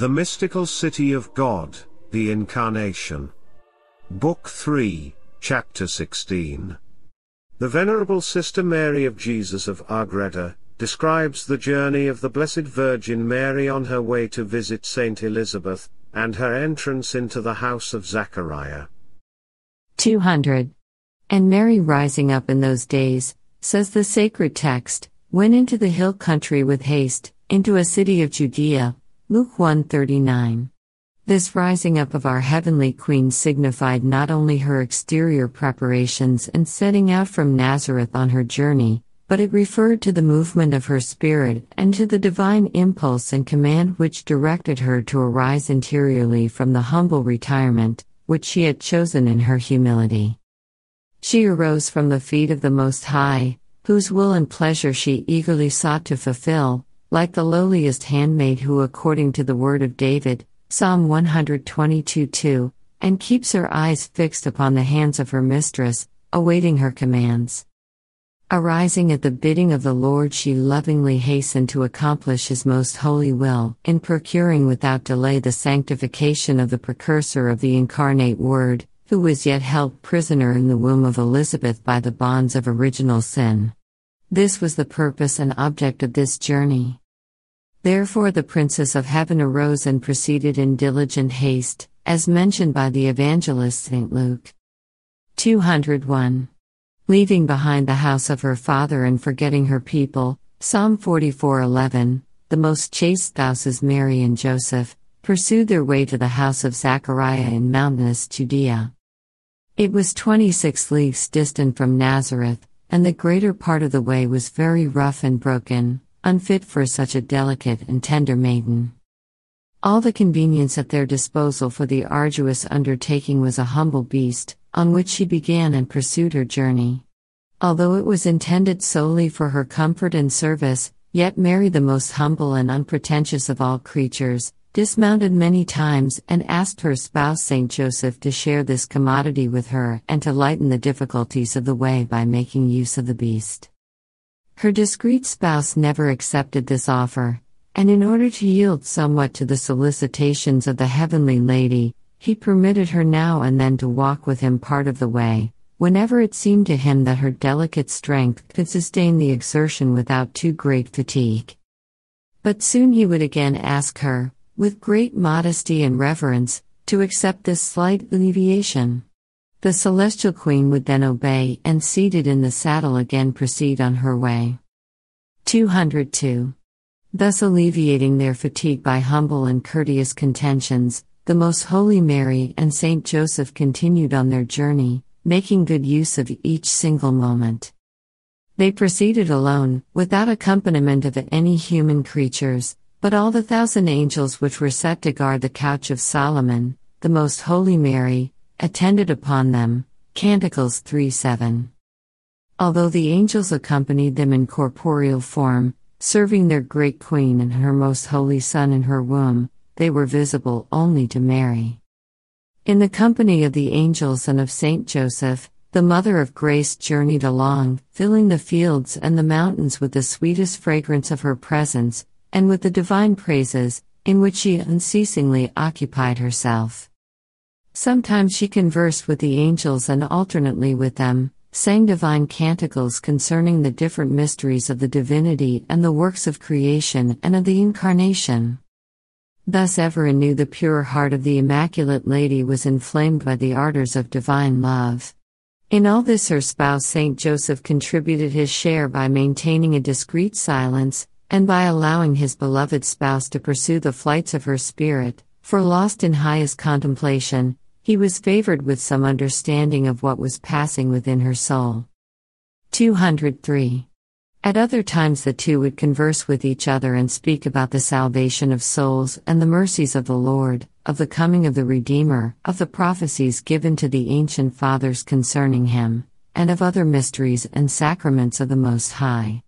The Mystical City of God, The Incarnation. Book 3, Chapter 16. The Venerable Sister Mary of Jesus of Agreda describes the journey of the Blessed Virgin Mary on her way to visit Saint Elizabeth, and her entrance into the house of Zachariah. 200. And Mary rising up in those days, says the sacred text, went into the hill country with haste, into a city of Judea. Luke 1:39. This rising up of our heavenly Queen signified not only her exterior preparations and setting out from Nazareth on her journey, but it referred to the movement of her spirit and to the divine impulse and command which directed her to arise interiorly from the humble retirement which she had chosen in her humility. She arose from the feet of the Most High, whose will and pleasure she eagerly sought to fulfill, like the lowliest handmaid who, according to the word of David, Psalm 122 2, and keeps her eyes fixed upon the hands of her mistress, awaiting her commands. Arising at the bidding of the Lord, she lovingly hastened to accomplish His most holy will, in procuring without delay the sanctification of the precursor of the incarnate Word, who was yet held prisoner in the womb of Elizabeth by the bonds of original sin. This was the purpose and object of this journey. Therefore, the Princess of Heaven arose and proceeded in diligent haste, as mentioned by the evangelist St. Luke. 201 leaving behind the house of her father and forgetting her people. Psalm 44:11. The most chaste spouses Mary and Joseph pursued their way to the house of Zachariah in mountainous Judea. It was 26 leagues distant from Nazareth, and the greater part of the way was very rough and broken, unfit for such a delicate and tender maiden. All the convenience at their disposal for the arduous undertaking was a humble beast, on which she began and pursued her journey. Although it was intended solely for her comfort and service, yet Mary, the most humble and unpretentious of all creatures, dismounted many times and asked her spouse Saint Joseph to share this commodity with her and to lighten the difficulties of the way by making use of the beast. Her discreet spouse never accepted this offer, and in order to yield somewhat to the solicitations of the heavenly lady, he permitted her now and then to walk with him part of the way, whenever it seemed to him that her delicate strength could sustain the exertion without too great fatigue. But soon he would again ask her, with great modesty and reverence, to accept this slight alleviation. The celestial queen would then obey and, seated in the saddle, again proceed on her way. 202. Thus alleviating their fatigue by humble and courteous contentions, the Most Holy Mary and Saint Joseph continued on their journey, making good use of each single moment. They proceeded alone, without accompaniment of any human creatures, but all the thousand angels which were set to guard the couch of Solomon, the Most Holy Mary, attended upon them. Canticles 3 7. Although the angels accompanied them in corporeal form, serving their great Queen and her most holy Son in her womb, they were visible only to Mary. In the company of the angels and of Saint Joseph, the Mother of Grace journeyed along, filling the fields and the mountains with the sweetest fragrance of her presence, and with the divine praises, in which she unceasingly occupied herself. Sometimes she conversed with the angels and alternately with them, sang divine canticles concerning the different mysteries of the divinity and the works of creation and of the Incarnation. Thus, ever anew, the pure heart of the Immaculate Lady was inflamed by the ardors of divine love. In all this, her spouse Saint Joseph contributed his share by maintaining a discreet silence, and by allowing his beloved spouse to pursue the flights of her spirit, for lost in highest contemplation, he was favored with some understanding of what was passing within her soul. 203. At other times, the two would converse with each other and speak about the salvation of souls and the mercies of the Lord, of the coming of the Redeemer, of the prophecies given to the ancient fathers concerning him, and of other mysteries and sacraments of the Most High.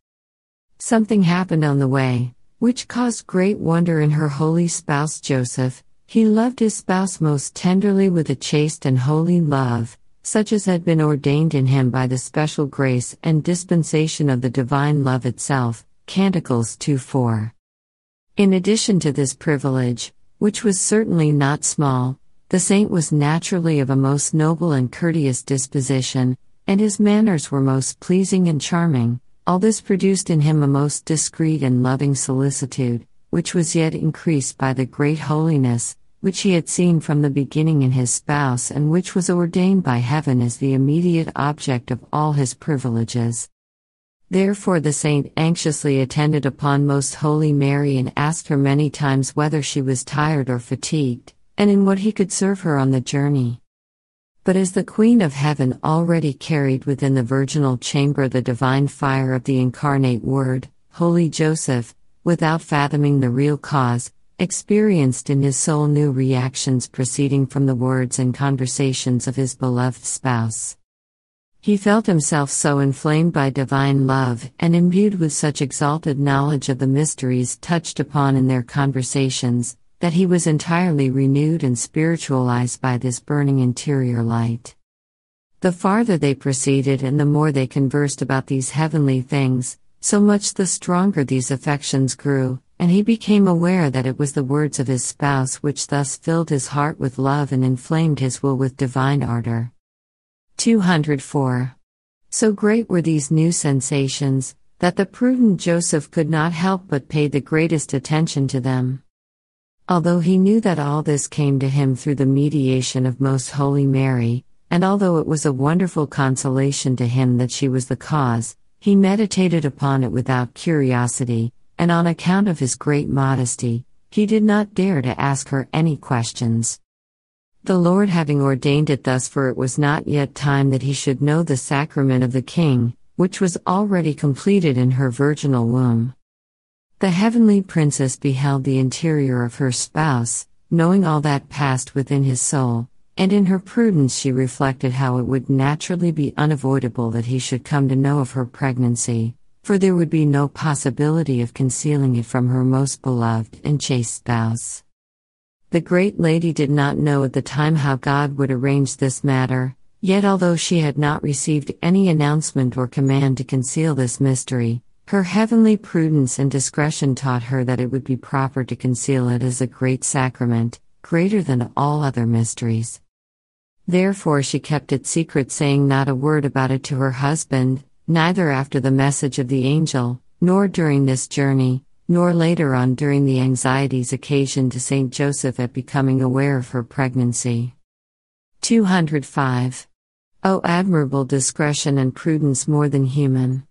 Something happened on the way, which caused great wonder in her holy spouse Joseph. He loved his spouse most tenderly with a chaste and holy love, such as had been ordained in him by the special grace and dispensation of the divine love itself. Canticles 2 4. In addition to this privilege, which was certainly not small, the saint was naturally of a most noble and courteous disposition, and his manners were most pleasing and charming. All this produced in him a most discreet and loving solicitude, which was yet increased by the great holiness, which he had seen from the beginning in his spouse and which was ordained by heaven as the immediate object of all his privileges. Therefore the saint anxiously attended upon Most Holy Mary and asked her many times whether she was tired or fatigued and in what he could serve her on the journey. But as the Queen of Heaven already carried within the virginal chamber the divine fire of the incarnate Word, Holy Joseph, without fathoming the real cause, experienced in his soul new reactions proceeding from the words and conversations of his beloved spouse. He felt himself so inflamed by divine love and imbued with such exalted knowledge of the mysteries touched upon in their conversations that he was entirely renewed and spiritualized by this burning interior light. The farther they proceeded and the more they conversed about these heavenly things, so much the stronger these affections grew, and he became aware that it was the words of his spouse which thus filled his heart with love and inflamed his will with divine ardor. 204. So great were these new sensations, that the prudent Joseph could not help but pay the greatest attention to them. Although he knew that all this came to him through the mediation of Most Holy Mary, and although it was a wonderful consolation to him that she was the cause, he meditated upon it without curiosity, and on account of his great modesty, he did not dare to ask her any questions. The Lord having ordained it thus, for it was not yet time that he should know the sacrament of the King, which was already completed in her virginal womb. The heavenly princess beheld the interior of her spouse, knowing all that passed within his soul, and in her prudence she reflected how it would naturally be unavoidable that he should come to know of her pregnancy, for there would be no possibility of concealing it from her most beloved and chaste spouse. The great lady did not know at the time how God would arrange this matter, yet, although she had not received any announcement or command to conceal this mystery, her heavenly prudence and discretion taught her that it would be proper to conceal it as a great sacrament, greater than all other mysteries. Therefore she kept it secret, saying not a word about it to her husband, neither after the message of the angel, nor during this journey, nor later on during the anxieties occasioned to Saint Joseph at becoming aware of her pregnancy. 205. O admirable discretion and prudence more than human!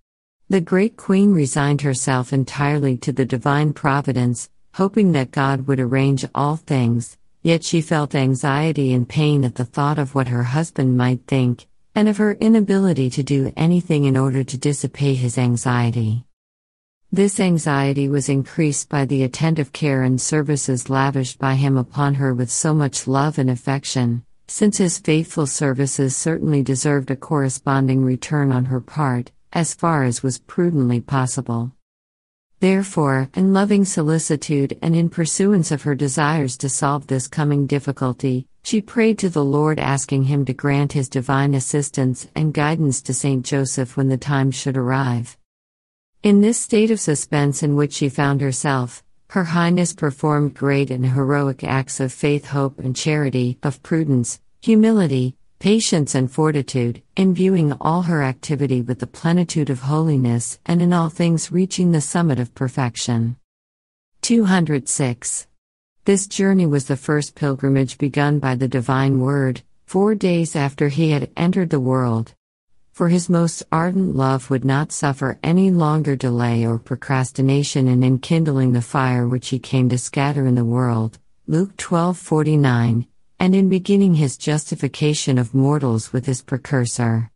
The great queen resigned herself entirely to the divine providence, hoping that God would arrange all things, yet she felt anxiety and pain at the thought of what her husband might think, and of her inability to do anything in order to dissipate his anxiety. This anxiety was increased by the attentive care and services lavished by him upon her with so much love and affection, since his faithful services certainly deserved a corresponding return on her part, as far as was prudently possible. Therefore, in loving solicitude and in pursuance of her desires to solve this coming difficulty, she prayed to the Lord asking him to grant his divine assistance and guidance to Saint Joseph when the time should arrive. In this state of suspense in which she found herself, Her Highness performed great and heroic acts of faith, hope, and charity, of prudence, humility, patience and fortitude, imbuing all her activity with the plenitude of holiness and in all things reaching the summit of perfection. 206. This journey was the first pilgrimage begun by the Divine Word, four days after he had entered the world. For his most ardent love would not suffer any longer delay or procrastination in enkindling the fire which he came to scatter in the world. Luke 12:49 and in beginning his justification of mortals with his precursor.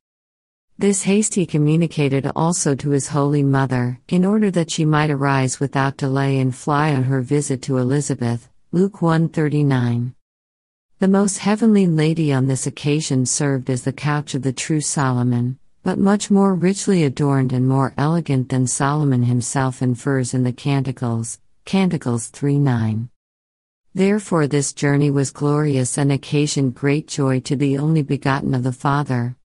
This haste he communicated also to his holy mother, in order that she might arise without delay and fly on her visit to Elizabeth. Luke 139. The most heavenly lady on this occasion served as the couch of the true Solomon, but much more richly adorned and more elegant than Solomon himself infers in the Canticles, Canticles 3 9. Therefore, this journey was glorious and occasioned great joy to the only begotten of the Father.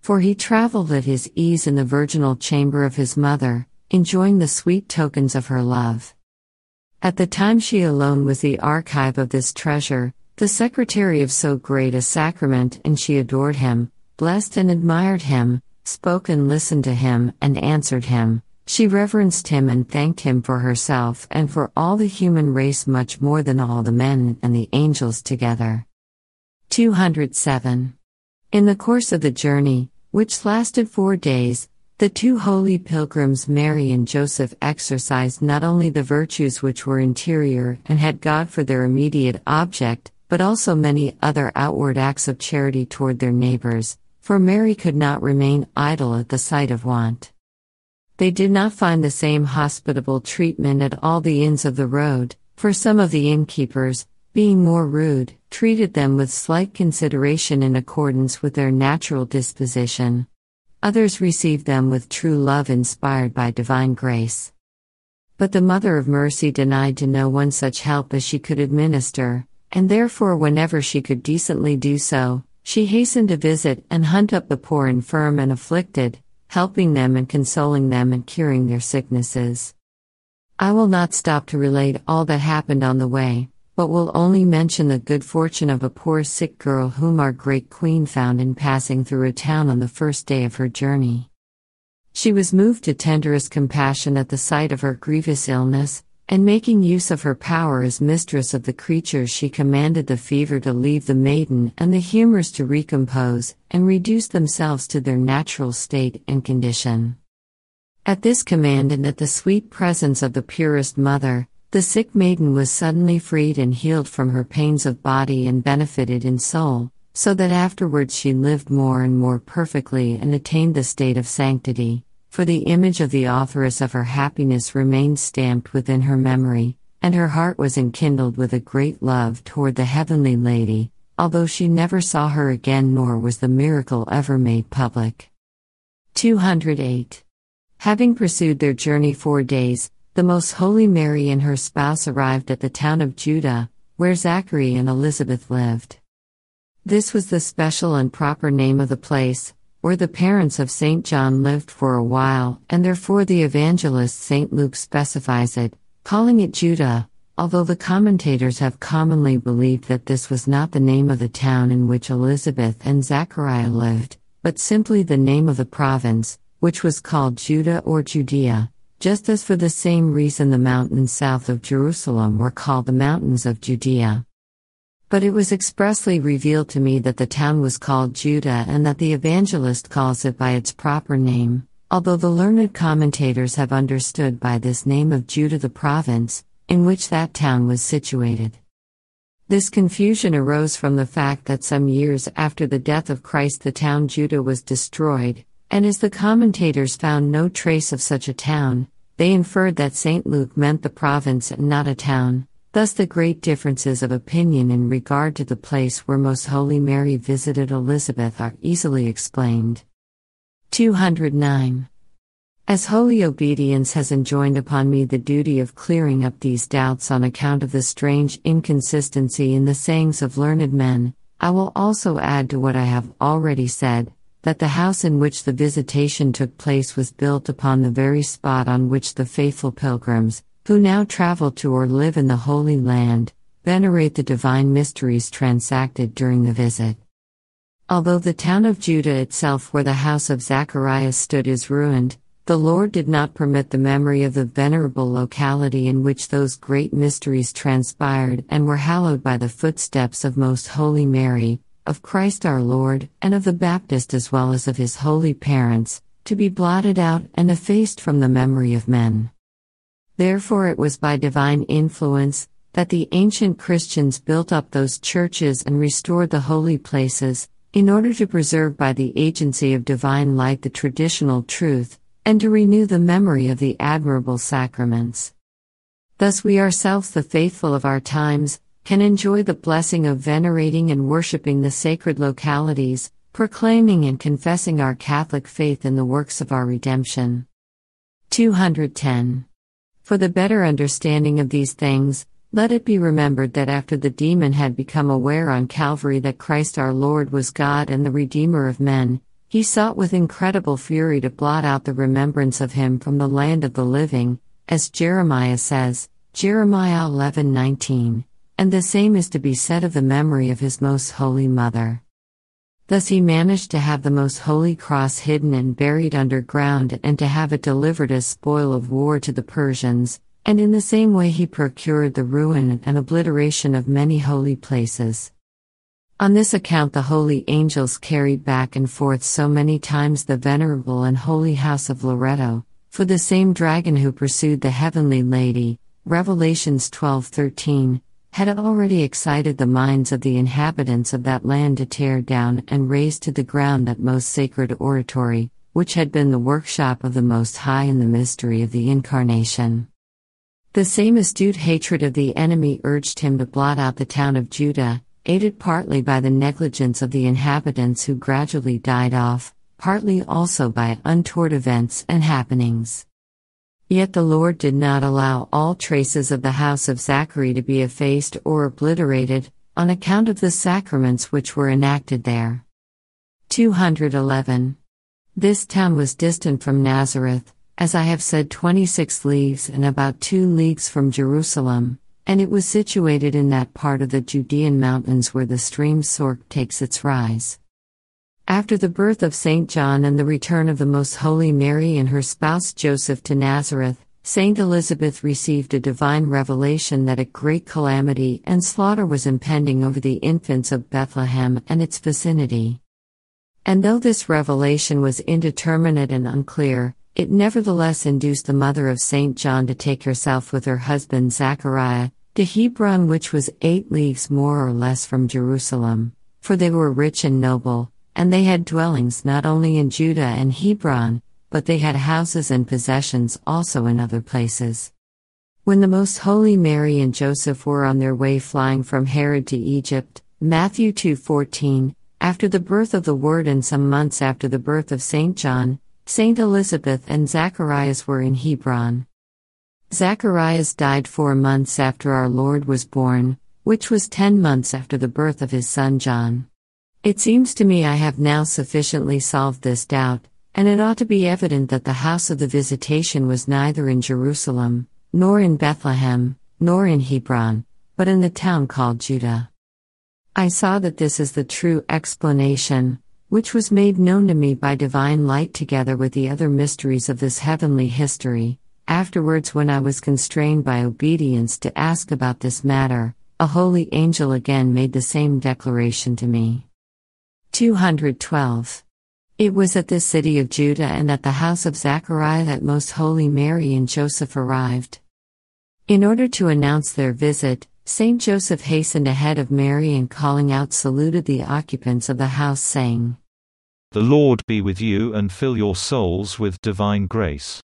For he travelled at his ease in the virginal chamber of his mother, enjoying the sweet tokens of her love. At the time she alone was the archive of this treasure, the secretary of so great a sacrament, and she adored him, blessed and admired him, spoke and listened to him, and answered him. She reverenced him and thanked him for herself and for all the human race much more than all the men and the angels together. 207. In the course of the journey, which lasted four days, the two holy pilgrims Mary and Joseph exercised not only the virtues which were interior and had God for their immediate object, but also many other outward acts of charity toward their neighbors, for Mary could not remain idle at the sight of want. They did not find the same hospitable treatment at all the inns of the road, for some of the innkeepers, being more rude, treated them with slight consideration in accordance with their natural disposition. Others received them with true love inspired by divine grace. But the Mother of Mercy denied to no one such help as she could administer, and therefore, whenever she could decently do so, she hastened to visit and hunt up the poor, infirm, and afflicted, helping them and consoling them and curing their sicknesses. I will not stop to relate all that happened on the way, but will only mention the good fortune of a poor sick girl whom our great queen found in passing through a town on the first day of her journey. She was moved to tenderest compassion at the sight of her grievous illness, and making use of her power as mistress of the creatures, she commanded the fever to leave the maiden and the humors to recompose and reduce themselves to their natural state and condition. At this command and at the sweet presence of the purest mother, the sick maiden was suddenly freed and healed from her pains of body and benefited in soul, so that afterwards she lived more and more perfectly and attained the state of sanctity for the image of the authoress of her happiness remained stamped within her memory, and her heart was enkindled with a great love toward the heavenly lady, although she never saw her again nor was the miracle ever made public. 208. Having pursued their journey four days, the Most Holy Mary and her spouse arrived at the town of Judah, where Zachary and Elizabeth lived. This was the special and proper name of the place, where the parents of St. John lived for a while, and therefore the evangelist St. Luke specifies it, calling it Judah, although the commentators have commonly believed that this was not the name of the town in which Elizabeth and Zachariah lived, but simply the name of the province, which was called Judah or Judea, just as for the same reason the mountains south of Jerusalem were called the mountains of Judea. But it was expressly revealed to me that the town was called Judah and that the evangelist calls it by its proper name, although the learned commentators have understood by this name of Judah the province, in which that town was situated. This confusion arose from the fact that some years after the death of Christ the town Judah was destroyed, and as the commentators found no trace of such a town, they inferred that St. Luke meant the province and not a town. Thus, the great differences of opinion in regard to the place where Most Holy Mary visited Elizabeth are easily explained. 209. As holy obedience has enjoined upon me the duty of clearing up these doubts on account of the strange inconsistency in the sayings of learned men, I will also add to what I have already said that the house in which the visitation took place was built upon the very spot on which the faithful pilgrims, who now travel to or live in the Holy Land, venerate the divine mysteries transacted during the visit. Although the town of Judah itself, where the house of Zacharias stood, is ruined, the Lord did not permit the memory of the venerable locality in which those great mysteries transpired and were hallowed by the footsteps of Most Holy Mary, of Christ our Lord, and of the Baptist as well as of his holy parents, to be blotted out and effaced from the memory of men. Therefore, it was by divine influence that the ancient Christians built up those churches and restored the holy places, in order to preserve by the agency of divine light the traditional truth, and to renew the memory of the admirable sacraments. Thus, we ourselves, the faithful of our times, can enjoy the blessing of venerating and worshipping the sacred localities, proclaiming and confessing our Catholic faith in the works of our redemption. 210. For the better understanding of these things, let it be remembered that after the demon had become aware on Calvary that Christ our Lord was God and the Redeemer of men, he sought with incredible fury to blot out the remembrance of him from the land of the living, as Jeremiah says, Jeremiah 11:19, and the same is to be said of the memory of his most holy mother. Thus he managed to have the most holy cross hidden and buried underground and to have it delivered as spoil of war to the Persians, and in the same way he procured the ruin and obliteration of many holy places. On this account, the holy angels carried back and forth so many times the venerable and holy house of Loretto, for the same dragon who pursued the heavenly lady, Revelations 12:13, had already excited the minds of the inhabitants of that land to tear down and raze to the ground that most sacred oratory, which had been the workshop of the Most High in the mystery of the Incarnation. The same astute hatred of the enemy urged him to blot out the town of Judah, aided partly by the negligence of the inhabitants who gradually died off, partly also by untoward events and happenings. Yet the Lord did not allow all traces of the house of Zachary to be effaced or obliterated, on account of the sacraments which were enacted there. 211. This town was distant from Nazareth, as I have said, 26 leagues and about 2 leagues from Jerusalem, and it was situated in that part of the Judean mountains where the stream Sorec takes its rise. After the birth of St. John and the return of the Most Holy Mary and her spouse Joseph to Nazareth, Saint Elizabeth received a divine revelation that a great calamity and slaughter was impending over the infants of Bethlehem and its vicinity. And though this revelation was indeterminate and unclear, it nevertheless induced the mother of St. John to take herself with her husband Zachariah to Hebron, which was eight leagues more or less from Jerusalem, for they were rich and noble, and they had dwellings not only in Judah and Hebron, but they had houses and possessions also in other places. When the Most Holy Mary and Joseph were on their way flying from Herod to Egypt, Matthew 2:14, after the birth of the Word and some months after the birth of St. John, Saint Elizabeth and Zacharias were in Hebron. Zacharias died four months after our Lord was born, which was ten months after the birth of his son John. It seems to me I have now sufficiently solved this doubt, and it ought to be evident that the house of the visitation was neither in Jerusalem, nor in Bethlehem, nor in Hebron, but in the town called Judah. I saw that this is the true explanation, which was made known to me by divine light together with the other mysteries of this heavenly history. Afterwards, when I was constrained by obedience to ask about this matter, a holy angel again made the same declaration to me. 212. It was at the city of Judah and at the house of Zachariah that most holy Mary and Joseph arrived. In order to announce their visit, Saint Joseph hastened ahead of Mary and calling out saluted the occupants of the house, saying, The Lord be with you and fill your souls with divine grace.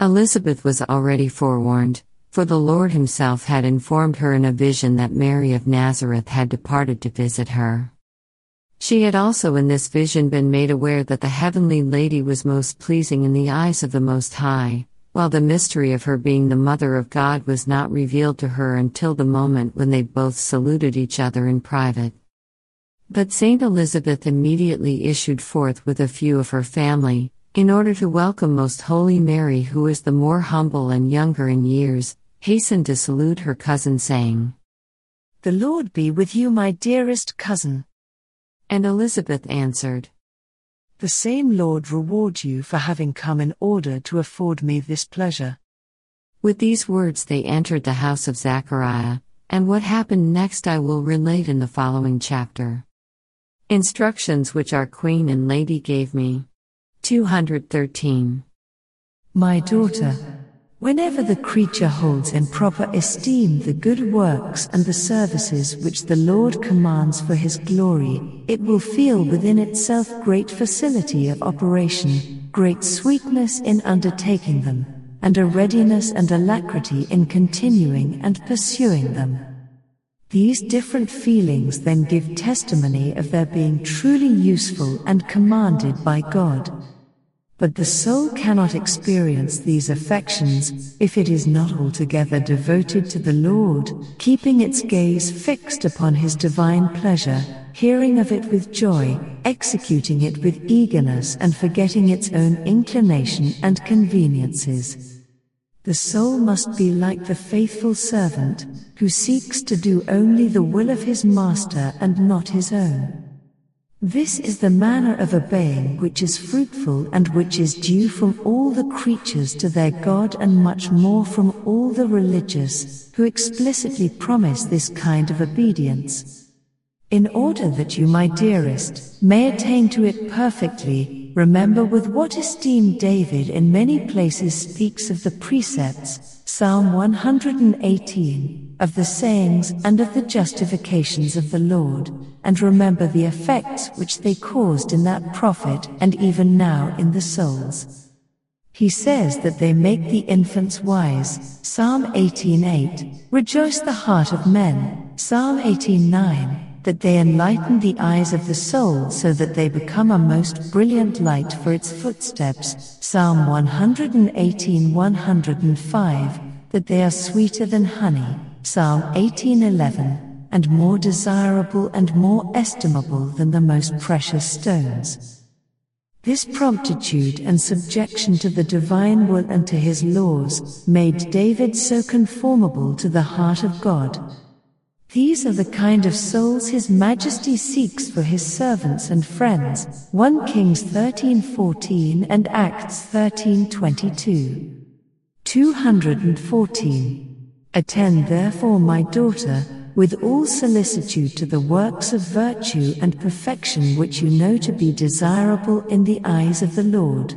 Elizabeth was already forewarned, for the Lord Himself had informed her in a vision that Mary of Nazareth had departed to visit her. She had also in this vision been made aware that the heavenly lady was most pleasing in the eyes of the Most High while the mystery of her being the Mother of God was not revealed to her until the moment when they both saluted each other in private. But Saint Elizabeth immediately issued forth with a few of her family, in order to welcome Most Holy Mary, who is the more humble and younger in years, hastened to salute her cousin, saying, The Lord be with you, my dearest cousin. And Elizabeth answered, the same Lord reward you for having come in order to afford me this pleasure. With these words, they entered the house of Zachariah, and what happened next I will relate in the following chapter. Instructions which our Queen and Lady gave me. 213. My daughter, Whenever the creature holds in proper esteem the good works and the services which the Lord commands for his glory, it will feel within itself great facility of operation, great sweetness in undertaking them, and a readiness and alacrity in continuing and pursuing them. These different feelings then give testimony of their being truly useful and commanded by God. But the soul cannot experience these affections if it is not altogether devoted to the Lord, keeping its gaze fixed upon His divine pleasure, hearing of it with joy, executing it with eagerness, and forgetting its own inclination and conveniences. The soul must be like the faithful servant, who seeks to do only the will of his master and not his own. This is the manner of obeying which is fruitful and which is due from all the creatures to their God and much more from all the religious, who explicitly promise this kind of obedience. In order that you, my dearest, may attain to it perfectly, remember with what esteem David in many places speaks of the precepts, Psalm 118, of the sayings and of the justifications of the Lord, and remember the effects which they caused in that prophet and even now in the souls. He says that they make the infants wise, Psalm 18:8, rejoice the heart of men, Psalm 18:9 that they enlighten the eyes of the soul so that they become a most brilliant light for its footsteps. Psalm 118 105, that they are sweeter than honey. Psalm 1811, and more desirable and more estimable than the most precious stones. This promptitude and subjection to the divine will and to his laws made David so conformable to the heart of God these are the kind of souls His Majesty seeks for His servants and friends. 1 Kings 13:14 and Acts 13:22. 214. Attend therefore, my daughter, with all solicitude to the works of virtue and perfection which you know to be desirable in the eyes of the Lord.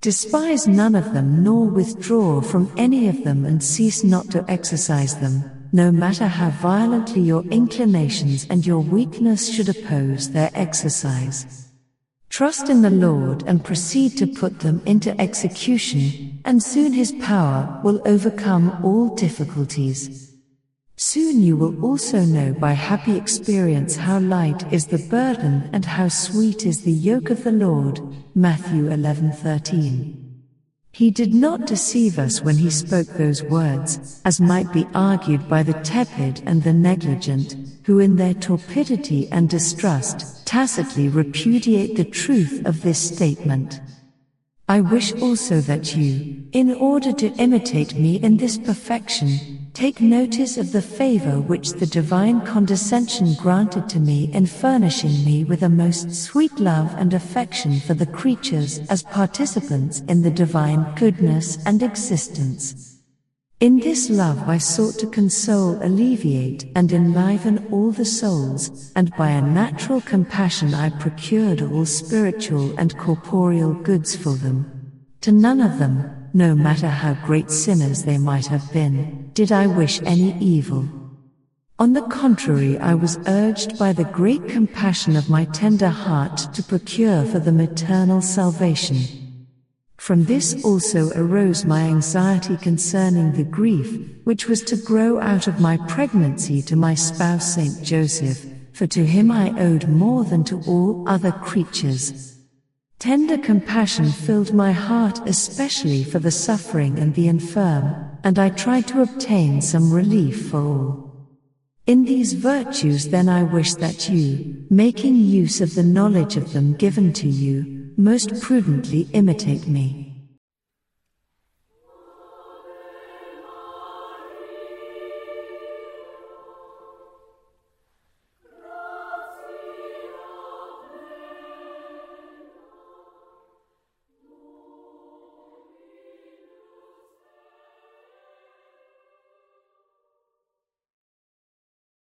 Despise none of them nor withdraw from any of them and cease not to exercise them no matter how violently your inclinations and your weakness should oppose their exercise. Trust in the Lord and proceed to put them into execution, and soon his power will overcome all difficulties. Soon you will also know by happy experience how light is the burden and how sweet is the yoke of the Lord. Matthew 11:13. He did not deceive us when he spoke those words, as might be argued by the tepid and the negligent, who in their torpidity and distrust tacitly repudiate the truth of this statement. I wish also that you, in order to imitate me in this perfection, Take notice of the favor which the divine condescension granted to me in furnishing me with a most sweet love and affection for the creatures as participants in the divine goodness and existence. In this love I sought to console, alleviate, and enliven all the souls, and by a natural compassion I procured all spiritual and corporeal goods for them. To none of them, no matter how great sinners they might have been, did I wish any evil. On the contrary, I was urged by the great compassion of my tender heart to procure for them eternal salvation. From this also arose my anxiety concerning the grief, which was to grow out of my pregnancy to my spouse Saint Joseph, for to him I owed more than to all other creatures. Tender compassion filled my heart especially for the suffering and the infirm, and I tried to obtain some relief for all. In these virtues then I wish that you, making use of the knowledge of them given to you, most prudently imitate me.